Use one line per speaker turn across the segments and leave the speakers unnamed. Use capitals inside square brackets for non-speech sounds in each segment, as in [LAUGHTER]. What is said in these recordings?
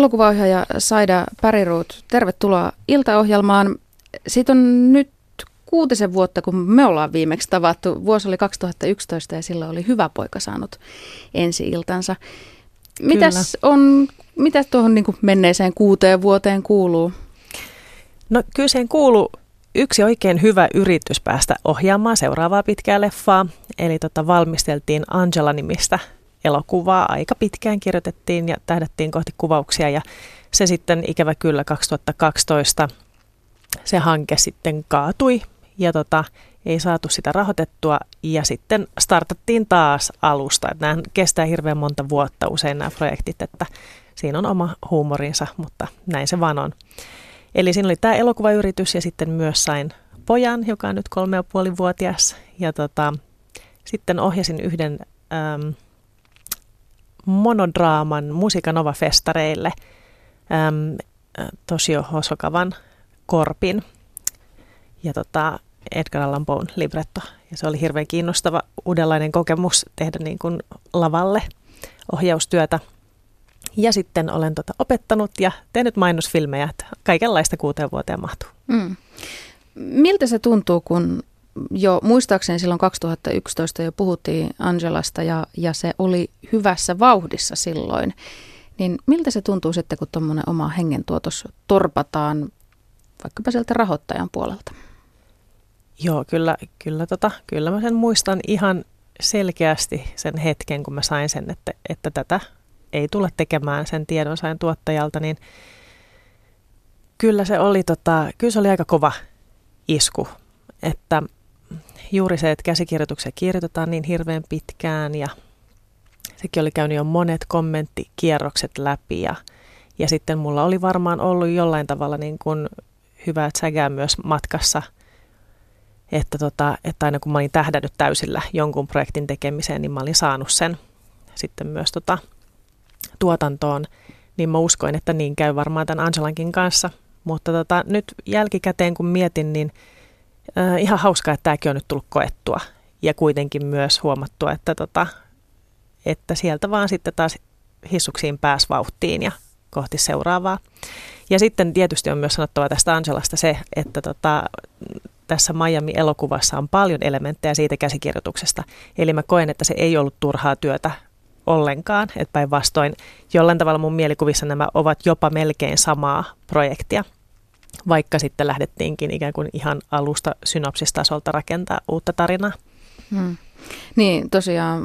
elokuvaohjaaja Saida Päriruut, tervetuloa iltaohjelmaan. Siitä on nyt kuutisen vuotta, kun me ollaan viimeksi tavattu. Vuosi oli 2011 ja silloin oli hyvä poika saanut ensi iltansa. Mitäs on, mitä tuohon niin menneeseen kuuteen vuoteen kuuluu?
No kyllä siihen kuuluu yksi oikein hyvä yritys päästä ohjaamaan seuraavaa pitkää leffaa. Eli tota, valmisteltiin Angela-nimistä elokuvaa. Aika pitkään kirjoitettiin ja tähdättiin kohti kuvauksia ja se sitten ikävä kyllä 2012 se hanke sitten kaatui ja tota, ei saatu sitä rahoitettua ja sitten startattiin taas alusta. Nämä kestää hirveän monta vuotta usein nämä projektit, että siinä on oma huumorinsa, mutta näin se vaan on. Eli siinä oli tämä elokuvayritys ja sitten myös sain pojan, joka on nyt kolme ja puoli vuotias. Ja tota, sitten ohjasin yhden äm, monodraaman Musikanova-festareille äm, Tosio Hosokavan Korpin. Ja tota, Edgar Allan Poe libretto. Ja se oli hirveän kiinnostava uudenlainen kokemus tehdä niin kuin lavalle ohjaustyötä. Ja sitten olen tota opettanut ja tehnyt mainosfilmejä, että kaikenlaista kuuteen vuoteen mahtuu. Mm.
Miltä se tuntuu, kun jo muistaakseni silloin 2011 jo puhuttiin Angelasta ja, ja se oli hyvässä vauhdissa silloin, niin miltä se tuntuu sitten, kun tuommoinen oma hengentuotos torpataan vaikkapa sieltä rahoittajan puolelta?
Joo, kyllä, kyllä, tota, kyllä mä sen muistan ihan selkeästi sen hetken, kun mä sain sen, että, että tätä ei tule tekemään sen tiedon sain tuottajalta, niin kyllä se oli, tota, kyllä se oli aika kova isku, että juuri se, että käsikirjoituksia kirjoitetaan niin hirveän pitkään ja sekin oli käynyt jo monet kommenttikierrokset läpi ja, ja sitten mulla oli varmaan ollut jollain tavalla niin kuin hyvää sägää myös matkassa – että, tota, että aina kun mä olin tähdännyt täysillä jonkun projektin tekemiseen, niin mä olin saanut sen sitten myös tota, tuotantoon, niin mä uskoin, että niin käy varmaan tämän Angelankin kanssa. Mutta tota, nyt jälkikäteen kun mietin, niin äh, ihan hauskaa, että tämäkin on nyt tullut koettua ja kuitenkin myös huomattua, että, tota, että sieltä vaan sitten taas hissuksiin pääs vauhtiin ja kohti seuraavaa. Ja sitten tietysti on myös sanottava tästä Angelasta se, että tota, tässä Miami-elokuvassa on paljon elementtejä siitä käsikirjoituksesta. Eli mä koen, että se ei ollut turhaa työtä ollenkaan, että päinvastoin jollain tavalla mun mielikuvissa nämä ovat jopa melkein samaa projektia, vaikka sitten lähdettiinkin ikään kuin ihan alusta synopsistasolta rakentaa uutta tarinaa. Hmm.
Niin, tosiaan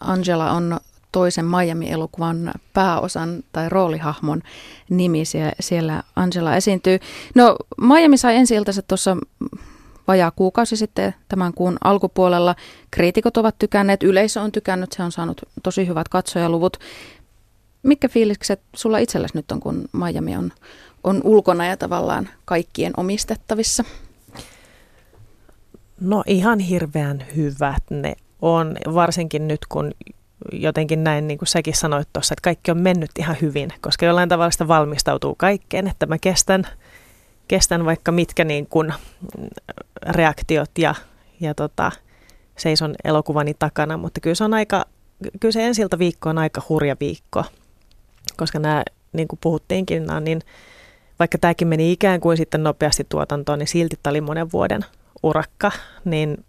Angela on toisen Miami-elokuvan pääosan tai roolihahmon nimi. Siellä Angela esiintyy. No Miami sai ensi tuossa vajaa kuukausi sitten tämän kuun alkupuolella. Kriitikot ovat tykänneet, yleisö on tykännyt, se on saanut tosi hyvät katsojaluvut. Mikä fiilikset sulla itselläsi nyt on, kun Miami on, on ulkona ja tavallaan kaikkien omistettavissa?
No ihan hirveän hyvät ne on, varsinkin nyt kun jotenkin näin, niin kuin säkin sanoit tuossa, että kaikki on mennyt ihan hyvin, koska jollain tavalla sitä valmistautuu kaikkeen, että mä kestän, kestän vaikka mitkä niin kuin reaktiot ja, ja tota, seison elokuvani takana, mutta kyllä se on aika, kyllä se ensiltä viikko on aika hurja viikko, koska nämä, niin kuin puhuttiinkin, nämä niin, vaikka tämäkin meni ikään kuin sitten nopeasti tuotantoon, niin silti tämä oli monen vuoden urakka, niin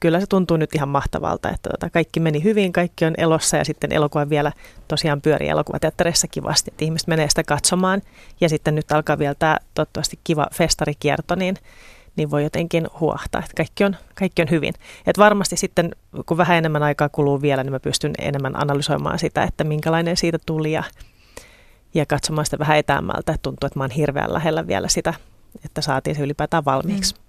kyllä se tuntuu nyt ihan mahtavalta, että tota, kaikki meni hyvin, kaikki on elossa ja sitten elokuva vielä tosiaan pyörii elokuvateattereissa kivasti, että ihmiset menee sitä katsomaan. Ja sitten nyt alkaa vielä tämä toivottavasti kiva festarikierto, niin, niin voi jotenkin huohtaa, että kaikki on, kaikki on hyvin. Et varmasti sitten, kun vähän enemmän aikaa kuluu vielä, niin mä pystyn enemmän analysoimaan sitä, että minkälainen siitä tuli ja, ja katsomaan sitä vähän etäämmältä. Tuntuu, että mä oon hirveän lähellä vielä sitä, että saatiin se ylipäätään valmiiksi. Mm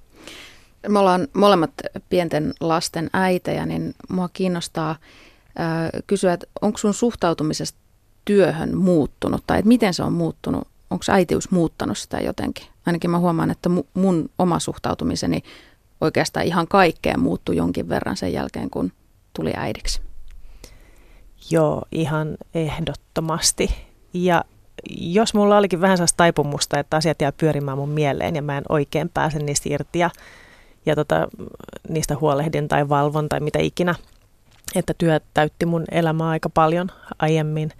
me ollaan molemmat pienten lasten äitejä, niin mua kiinnostaa äh, kysyä, että onko sun suhtautumisesta työhön muuttunut tai että miten se on muuttunut? Onko äitiys muuttanut sitä jotenkin? Ainakin mä huomaan, että mun oma suhtautumiseni oikeastaan ihan kaikkeen muuttui jonkin verran sen jälkeen, kun tuli äidiksi.
Joo, ihan ehdottomasti. Ja jos mulla olikin vähän sellaista taipumusta, että asiat jää pyörimään mun mieleen ja mä en oikein pääse niistä irti ja ja tota, niistä huolehdin tai valvon tai mitä ikinä. Että työ täytti mun elämää aika paljon aiemmin.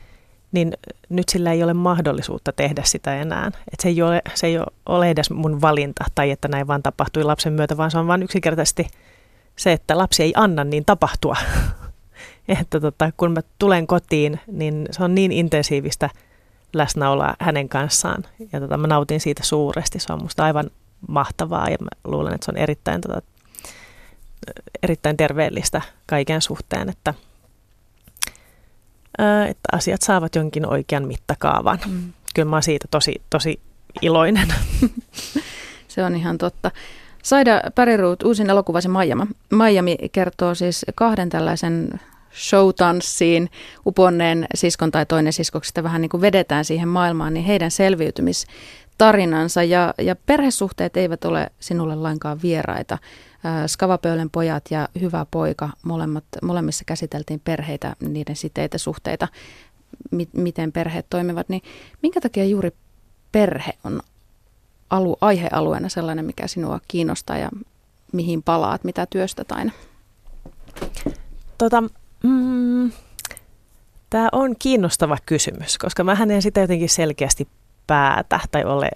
Niin nyt sillä ei ole mahdollisuutta tehdä sitä enää. Et se, ei ole, se ei ole edes mun valinta tai että näin vaan tapahtui lapsen myötä, vaan se on vain yksinkertaisesti se, että lapsi ei anna niin tapahtua. [LAUGHS] että tota, kun mä tulen kotiin, niin se on niin intensiivistä läsnäoloa hänen kanssaan. Ja tota, mä nautin siitä suuresti. Se on musta aivan mahtavaa ja mä luulen, että se on erittäin, tota, erittäin terveellistä kaiken suhteen, että, että asiat saavat jonkin oikean mittakaavan. Mm. Kyllä mä oon siitä tosi, tosi iloinen. [LAUGHS]
se on ihan totta. Saida Päriruut, uusin elokuvasi Miami. Miami kertoo siis kahden tällaisen showtanssiin uponneen siskon tai toinen siskoksista vähän niin kuin vedetään siihen maailmaan, niin heidän selviytymistarinansa ja, ja perhesuhteet eivät ole sinulle lainkaan vieraita. Skavapöölen pojat ja Hyvä poika, molemmat, molemmissa käsiteltiin perheitä, niiden siteitä, suhteita, mi, miten perheet toimivat. Niin minkä takia juuri perhe on alu, aihealueena sellainen, mikä sinua kiinnostaa ja mihin palaat, mitä työstät aina?
Tota, mm, Tämä on kiinnostava kysymys, koska mä en sitä jotenkin selkeästi päätä tai ole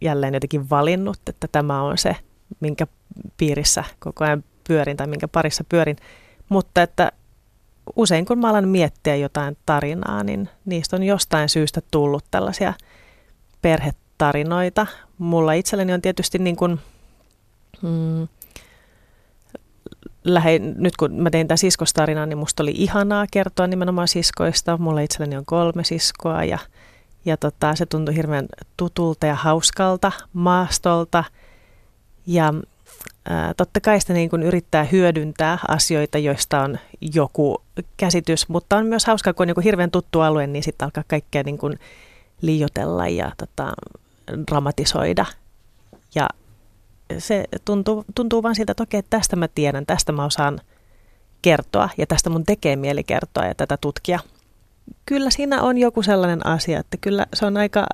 jälleen jotenkin valinnut, että tämä on se, minkä piirissä koko ajan pyörin tai minkä parissa pyörin. Mutta että usein kun mä alan miettiä jotain tarinaa, niin niistä on jostain syystä tullut tällaisia perhetarinoita. Mulla itselleni on tietysti niin kuin, mm, lähe, nyt kun mä tein tämän siskostarinaa, niin musta oli ihanaa kertoa nimenomaan siskoista. Mulla itselleni on kolme siskoa ja, ja tota, se tuntui hirveän tutulta ja hauskalta maastolta. Ja totta kai sitä niin kun yrittää hyödyntää asioita, joista on joku käsitys, mutta on myös hauskaa, kun on joku hirveän tuttu alue, niin sitten alkaa kaikkea niin kun liiotella ja tota, dramatisoida. Ja se tuntuu, tuntuu vaan siltä, että okei, tästä mä tiedän, tästä mä osaan kertoa ja tästä mun tekee mieli kertoa ja tätä tutkia. Kyllä siinä on joku sellainen asia, että kyllä se on aika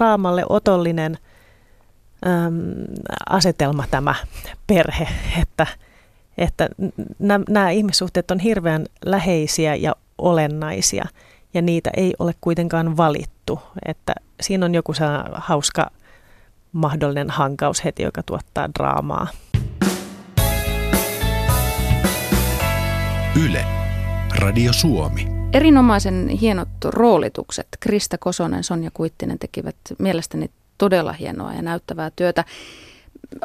raamalle otollinen äm, asetelma tämä perhe, että, että nämä ihmissuhteet on hirveän läheisiä ja olennaisia ja niitä ei ole kuitenkaan valittu. Että siinä on joku hauska mahdollinen hankaus heti, joka tuottaa draamaa.
Yle, Radio Suomi. Erinomaisen hienot roolitukset. Krista Kosonen, Sonja Kuittinen tekivät mielestäni todella hienoa ja näyttävää työtä.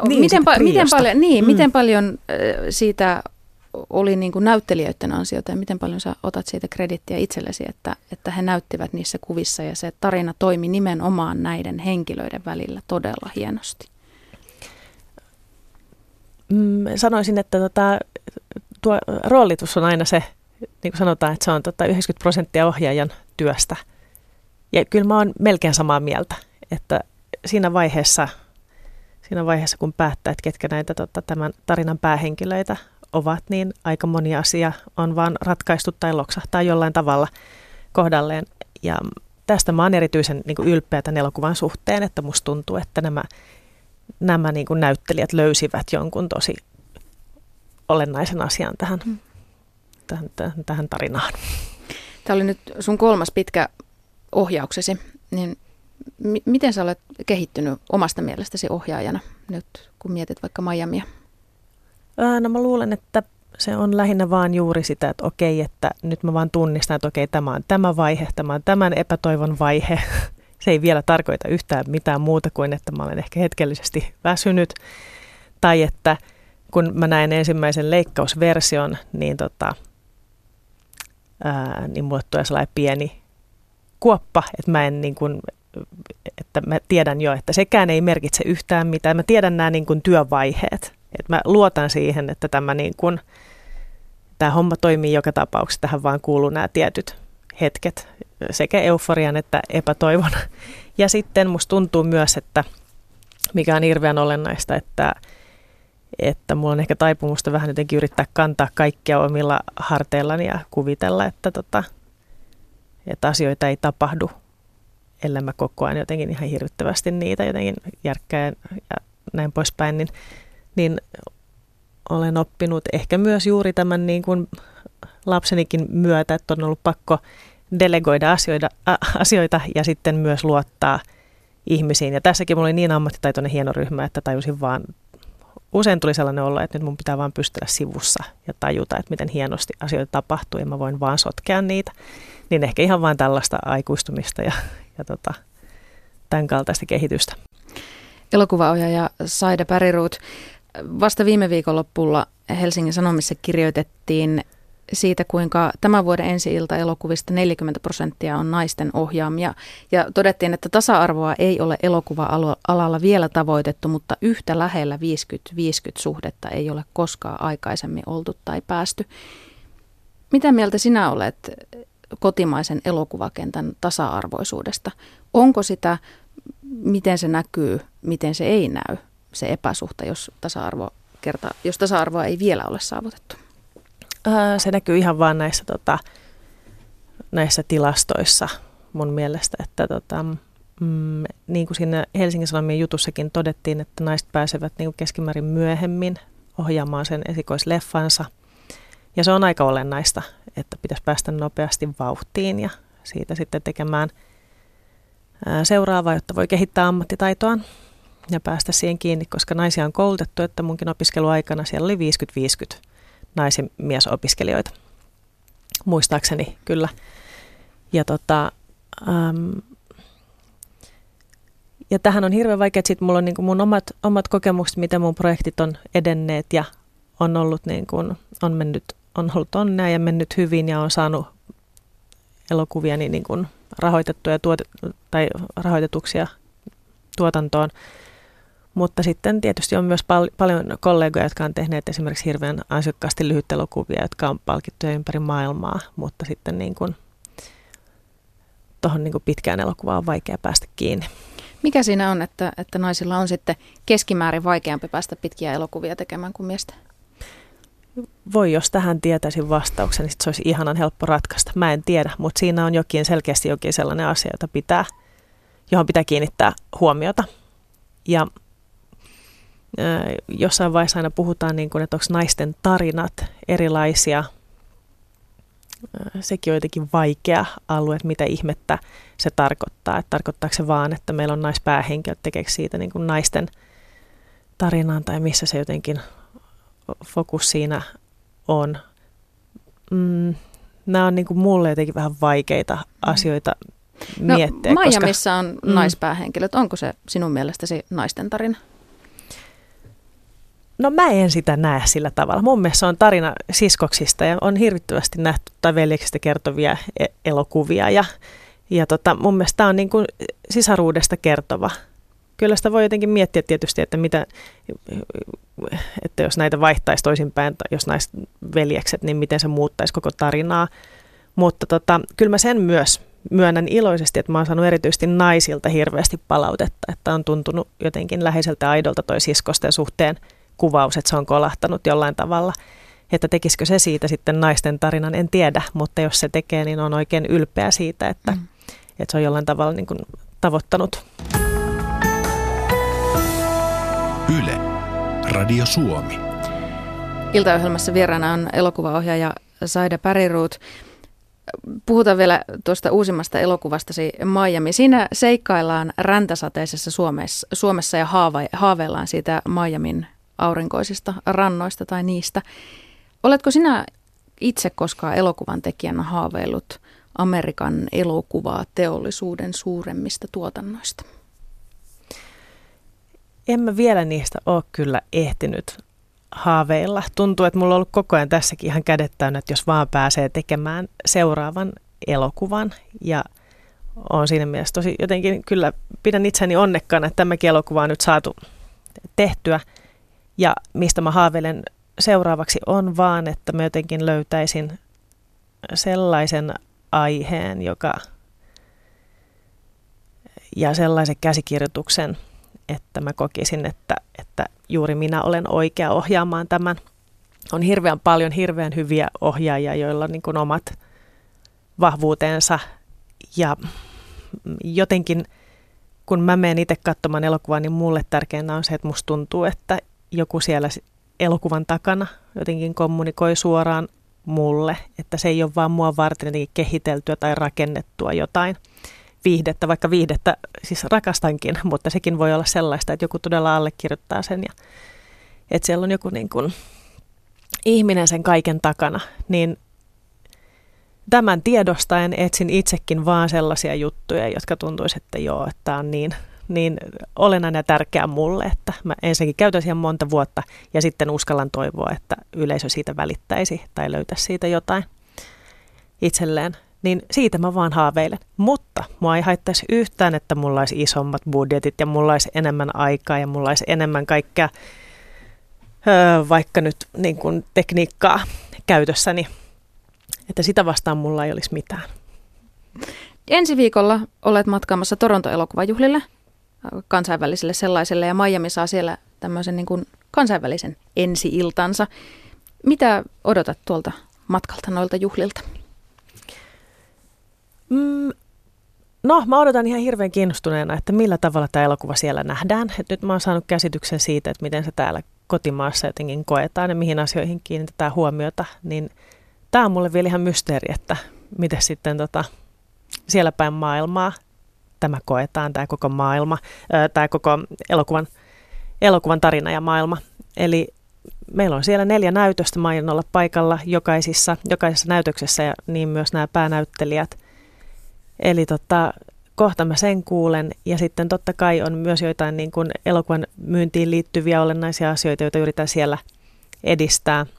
Niin, miten, pa- miten, paljon, niin, mm. miten paljon siitä oli niin kuin näyttelijöiden ansiota ja miten paljon sä otat siitä kredittiä itsellesi, että, että he näyttivät niissä kuvissa ja se tarina toimi nimenomaan näiden henkilöiden välillä todella hienosti?
Mm, sanoisin, että tota, tuo roolitus on aina se, niin kuin sanotaan, että se on tota 90 prosenttia ohjaajan työstä. Ja kyllä mä oon melkein samaa mieltä, että siinä vaiheessa, siinä vaiheessa kun päättää, että ketkä näitä tota, tämän tarinan päähenkilöitä ovat, niin aika moni asia on vaan ratkaistu tai loksahtaa jollain tavalla kohdalleen. Ja tästä mä oon erityisen niin kuin ylpeä tämän elokuvan suhteen, että musta tuntuu, että nämä, nämä niin kuin näyttelijät löysivät jonkun tosi olennaisen asian tähän, mm. tähän, tähän, tähän tarinaan.
Tämä oli nyt sun kolmas pitkä ohjauksesi, niin m- miten sä olet kehittynyt omasta mielestäsi ohjaajana nyt, kun mietit vaikka Miamia?
No mä luulen, että se on lähinnä vaan juuri sitä, että okei, että nyt mä vaan tunnistan, että okei, tämä on tämä vaihe, tämä on tämän epätoivon vaihe. [LAUGHS] Se ei vielä tarkoita yhtään mitään muuta kuin, että mä olen ehkä hetkellisesti väsynyt. Tai että kun mä näen ensimmäisen leikkausversion, niin, tota, ää, niin mulle tulee sellainen pieni kuoppa, että mä en niin kuin, että mä tiedän jo, että sekään ei merkitse yhtään mitään. Mä tiedän nämä niin kuin työvaiheet. Et mä luotan siihen, että tämä, niin kun, tämä homma toimii joka tapauksessa. Tähän vaan kuuluu nämä tietyt hetket, sekä euforian että epätoivon. [LAUGHS] Ja sitten musta tuntuu myös, että mikä on hirveän olennaista, että, että mulla on ehkä taipumusta vähän jotenkin yrittää kantaa kaikkia omilla harteillani ja kuvitella, että, tota, että asioita ei tapahdu, ellei mä koko ajan jotenkin ihan hirvittävästi niitä jotenkin järkkää ja näin poispäin, niin niin olen oppinut ehkä myös juuri tämän niin kuin lapsenikin myötä, että on ollut pakko delegoida asioita, ä, asioita ja sitten myös luottaa ihmisiin. Ja tässäkin mulla oli niin ammattitaitoinen hieno ryhmä, että tajusin vaan, usein tuli sellainen olo, että nyt mun pitää vaan pystyä sivussa ja tajuta, että miten hienosti asioita tapahtuu ja mä voin vaan sotkea niitä. Niin ehkä ihan vain tällaista aikuistumista ja, ja tota, tämän kaltaista kehitystä.
Elokuvaohjaaja Saida Päriruut. Vasta viime viikonloppulla Helsingin Sanomissa kirjoitettiin siitä, kuinka tämän vuoden ensi-ilta elokuvista 40 prosenttia on naisten ohjaamia. Ja todettiin, että tasa-arvoa ei ole elokuva-alalla vielä tavoitettu, mutta yhtä lähellä 50-50 suhdetta ei ole koskaan aikaisemmin oltu tai päästy. Mitä mieltä sinä olet kotimaisen elokuvakentän tasa-arvoisuudesta? Onko sitä, miten se näkyy, miten se ei näy, se epäsuhta, jos, tasa-arvo kerta, jos tasa-arvoa ei vielä ole saavutettu?
se näkyy ihan vaan näissä, tota, näissä tilastoissa mun mielestä, että tota, mm, niin kuin siinä Helsingin Sanomien jutussakin todettiin, että naiset pääsevät niin kuin keskimäärin myöhemmin ohjaamaan sen esikoisleffansa. Ja se on aika olennaista, että pitäisi päästä nopeasti vauhtiin ja siitä sitten tekemään seuraavaa, jotta voi kehittää ammattitaitoaan ja päästä siihen kiinni, koska naisia on koulutettu, että munkin opiskeluaikana siellä oli 50-50 naisen miesopiskelijoita. Muistaakseni kyllä. Ja, tota, äm, ja tähän on hirveän vaikea, että sit mulla on niin mun omat, omat kokemukset, miten mun projektit on edenneet ja on ollut niin kuin, on mennyt, on ollut onnea ja mennyt hyvin ja on saanut elokuvia niin, niin kuin rahoitettuja tuote, tai rahoitetuksia tuotantoon. Mutta sitten tietysti on myös pal- paljon kollegoja, jotka on tehneet esimerkiksi hirveän ansiokkaasti elokuvia, jotka on palkittuja ympäri maailmaa, mutta sitten niin kuin, tuohon niin kuin pitkään elokuvaan on vaikea päästä kiinni.
Mikä siinä on, että, että naisilla on sitten keskimäärin vaikeampi päästä pitkiä elokuvia tekemään kuin miestä?
Voi, jos tähän tietäisin vastauksen, niin se olisi ihanan helppo ratkaista. Mä en tiedä, mutta siinä on jokin selkeästi jokin sellainen asia, jota pitää, johon pitää kiinnittää huomiota. Ja jossain vaiheessa aina puhutaan, niin kuin, että onko naisten tarinat erilaisia. Sekin on jotenkin vaikea alue, että mitä ihmettä se tarkoittaa. Että tarkoittaako se vaan, että meillä on naispäähenkilöt, tekeekö siitä niin kuin naisten tarinaan tai missä se jotenkin fokus siinä on. Mm, nämä on niin kuin mulle jotenkin vähän vaikeita mm. asioita no, miettiä.
Miamiissa koska, on mm. naispäähenkilöt. Onko se sinun mielestäsi naisten tarina?
No mä en sitä näe sillä tavalla. Mun mielestä se on tarina siskoksista ja on hirvittävästi nähty tai veljeksistä kertovia e- elokuvia ja, ja tota, mun mielestä tämä on niin kuin sisaruudesta kertova. Kyllä sitä voi jotenkin miettiä tietysti, että, mitä, että jos näitä vaihtaisi toisinpäin, jos näistä veljekset, niin miten se muuttaisi koko tarinaa. Mutta tota, kyllä mä sen myös myönnän iloisesti, että mä oon saanut erityisesti naisilta hirveästi palautetta, että on tuntunut jotenkin läheiseltä aidolta toi siskosten suhteen kuvaus, että se on kolahtanut jollain tavalla. Että tekisikö se siitä sitten naisten tarinan, en tiedä, mutta jos se tekee, niin on oikein ylpeä siitä, että, mm. että se on jollain tavalla niin kuin tavoittanut.
Radio Suomi. Iltaohjelmassa vieraana on elokuvaohjaaja Saida Päriruut. Puhutaan vielä tuosta uusimmasta elokuvastasi Miami. Siinä seikkaillaan räntäsateisessa Suomessa, Suomessa ja haava, haaveillaan siitä Miamin aurinkoisista rannoista tai niistä. Oletko sinä itse koskaan elokuvan tekijänä haaveillut Amerikan elokuvaa teollisuuden suuremmista tuotannoista?
En mä vielä niistä ole kyllä ehtinyt haaveilla. Tuntuu, että mulla on ollut koko ajan tässäkin ihan kädet täynnä, että jos vaan pääsee tekemään seuraavan elokuvan. Ja on siinä mielessä tosi jotenkin kyllä pidän itseni onnekkaana, että tämäkin elokuva on nyt saatu tehtyä – ja mistä mä haaveilen seuraavaksi on vaan, että mä jotenkin löytäisin sellaisen aiheen, joka ja sellaisen käsikirjoituksen, että mä kokisin, että, että juuri minä olen oikea ohjaamaan tämän. On hirveän paljon hirveän hyviä ohjaajia, joilla on niin kuin omat vahvuutensa. Ja jotenkin kun mä menen itse katsomaan elokuvaa, niin mulle tärkeintä on se, että musta tuntuu, että joku siellä elokuvan takana jotenkin kommunikoi suoraan mulle, että se ei ole vaan mua varten kehiteltyä tai rakennettua jotain viihdettä, vaikka viihdettä siis rakastankin, mutta sekin voi olla sellaista, että joku todella allekirjoittaa sen ja että siellä on joku niin kuin ihminen sen kaiken takana, niin tämän tiedostaen etsin itsekin vaan sellaisia juttuja, jotka tuntuisi, että joo, että tämä on niin, niin olennainen ja tärkeä mulle, että mä ensinnäkin käytän siihen monta vuotta ja sitten uskallan toivoa, että yleisö siitä välittäisi tai löytäisi siitä jotain itselleen. Niin siitä mä vaan haaveilen. Mutta mua ei haittaisi yhtään, että mulla olisi isommat budjetit ja mulla olisi enemmän aikaa ja mulla olisi enemmän kaikkea öö, vaikka nyt niin kuin tekniikkaa käytössäni että sitä vastaan mulla ei olisi mitään.
Ensi viikolla olet matkaamassa Toronto-elokuvajuhlille, kansainväliselle sellaiselle, ja Miami saa siellä tämmöisen niin kuin kansainvälisen ensi-iltansa. Mitä odotat tuolta matkalta noilta juhlilta?
Mm, no, mä odotan ihan hirveän kiinnostuneena, että millä tavalla tämä elokuva siellä nähdään. Et nyt mä oon saanut käsityksen siitä, että miten se täällä kotimaassa jotenkin koetaan ja mihin asioihin kiinnitetään huomiota, niin – tämä on mulle vielä ihan mysteeri, että miten sitten tota, siellä päin maailmaa tämä koetaan, tämä koko maailma, tämä koko elokuvan, elokuvan tarina ja maailma. Eli meillä on siellä neljä näytöstä, mä olla paikalla jokaisissa, jokaisessa näytöksessä ja niin myös nämä päänäyttelijät. Eli tota, kohta mä sen kuulen ja sitten totta kai on myös joitain niin kuin elokuvan myyntiin liittyviä olennaisia asioita, joita yritän siellä edistää –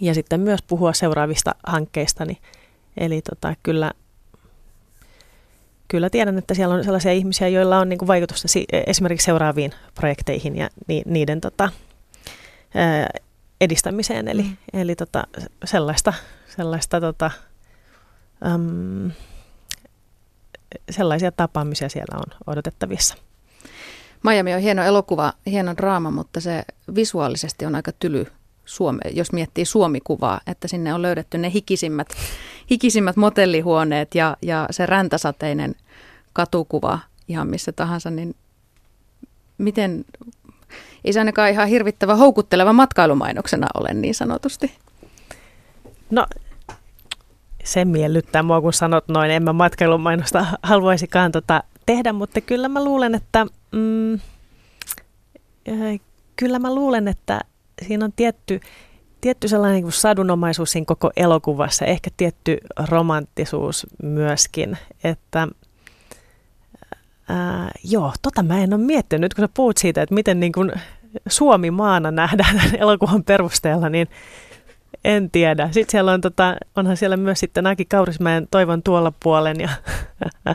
ja sitten myös puhua seuraavista hankkeistani. Eli tota, kyllä, kyllä tiedän, että siellä on sellaisia ihmisiä, joilla on niin kuin vaikutusta si- esimerkiksi seuraaviin projekteihin ja ni- niiden tota, ää, edistämiseen. Eli, mm. eli tota, sellaista, sellaista tota, äm, sellaisia tapaamisia siellä on odotettavissa.
Miami on hieno elokuva, hieno draama, mutta se visuaalisesti on aika tyly Suome, jos miettii Suomikuvaa, että sinne on löydetty ne hikisimmät, hikisimmät motellihuoneet ja, ja se räntäsateinen katukuva ihan missä tahansa, niin miten, ei se ainakaan ihan hirvittävä houkutteleva matkailumainoksena ole niin sanotusti.
No se miellyttää mua, kun sanot noin, en mä matkailumainosta [LAUGHS] haluaisikaan tota tehdä, mutta kyllä mä luulen, että mm, kyllä mä luulen, että siinä on tietty, tietty sellainen niin sadunomaisuus siinä koko elokuvassa, ehkä tietty romanttisuus myöskin, että ää, joo, tota mä en ole miettinyt, nyt kun sä puhut siitä, että miten niin kuin Suomi maana nähdään [LAUGHS] tämän elokuvan perusteella, niin en tiedä. Sitten siellä on, tota, onhan siellä myös sitten Aki Kaurismäen Toivon tuolla puolen ja, [LAUGHS]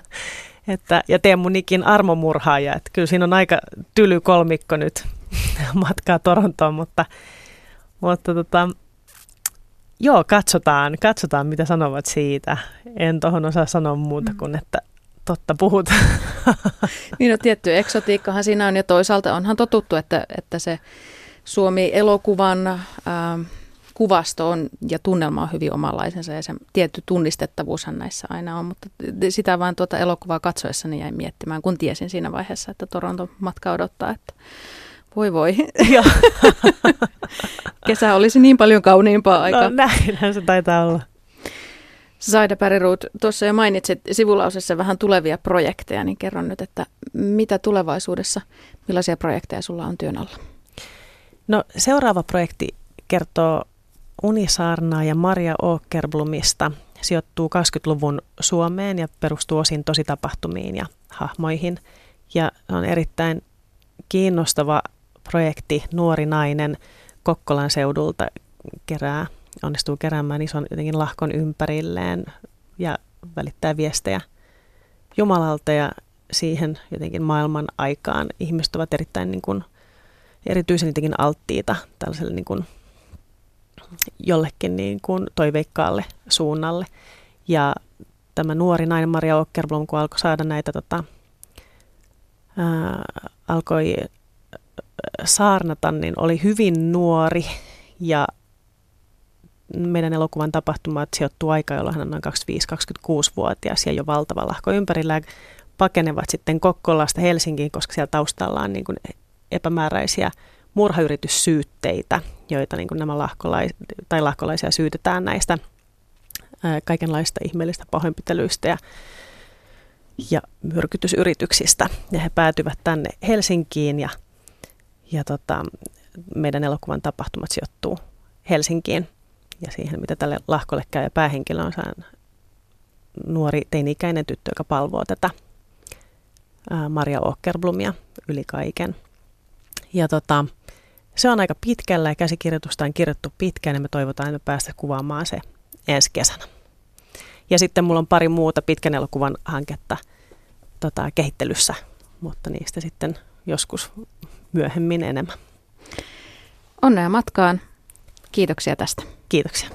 että, ja Teemu Nikin armomurhaaja. Että kyllä siinä on aika tyly kolmikko nyt [LAUGHS] matkaa Torontoon, mutta, mutta tota, joo, katsotaan, katsotaan mitä sanovat siitä. En tuohon osaa sanoa muuta mm. kuin, että totta puhut. [LAUGHS]
niin no tietty eksotiikkahan siinä on ja toisaalta onhan totuttu, että, että se Suomi-elokuvan ää, kuvasto on ja tunnelma on hyvin omanlaisensa ja se tietty tunnistettavuushan näissä aina on, mutta sitä vain tuota elokuvaa katsoessani jäin miettimään, kun tiesin siinä vaiheessa, että Toronto matka odottaa, että voi voi. [LAUGHS] [LAUGHS] Kesä olisi niin paljon kauniimpaa aikaa.
No näinhän se taitaa olla.
Saida Päriruut, tuossa jo mainitsit sivulausessa vähän tulevia projekteja, niin kerron nyt, että mitä tulevaisuudessa, millaisia projekteja sulla on työn alla?
No seuraava projekti kertoo Unisaarnaa ja Maria Åkerblomista. Sijoittuu 20-luvun Suomeen ja perustuu osin tositapahtumiin ja hahmoihin. Ja on erittäin kiinnostava projekti Nuori nainen Kokkolan seudulta kerää, onnistuu keräämään ison jotenkin lahkon ympärilleen ja välittää viestejä Jumalalta ja siihen jotenkin maailman aikaan. Ihmiset ovat erittäin niin kuin, erityisen jotenkin alttiita tällaiselle niin kuin, jollekin niin kuin toiveikkaalle suunnalle. Ja tämä nuori nainen Maria Ockerblom, kun alkoi saada näitä, tota, ää, alkoi saarnata, niin oli hyvin nuori ja meidän elokuvan tapahtumat sijoittuu aika, jolloin hän on noin 25-26-vuotias ja jo valtava lahko ympärillä pakenevat sitten Kokkolasta Helsinkiin, koska siellä taustalla on niin kuin epämääräisiä murhayrityssyytteitä, joita niin nämä lahkolais- tai lahkolaisia syytetään näistä ää, kaikenlaista ihmeellistä pahoinpitelyistä ja, ja myrkytysyrityksistä. Ja he päätyvät tänne Helsinkiin ja, ja tota, meidän elokuvan tapahtumat sijoittuu Helsinkiin ja siihen, mitä tälle lahkolle käy. Ja päähenkilö on nuori teini-ikäinen tyttö, joka palvoo tätä Maria Åkerblomia yli kaiken. Ja tota, se on aika pitkällä ja käsikirjoitusta on kirjoittu pitkään ja me toivotaan, että me päästä kuvaamaan se ensi kesänä. Ja sitten mulla on pari muuta pitkän elokuvan hanketta tota, kehittelyssä, mutta niistä sitten joskus myöhemmin enemmän.
Onnea matkaan. Kiitoksia tästä.
Kiitoksia.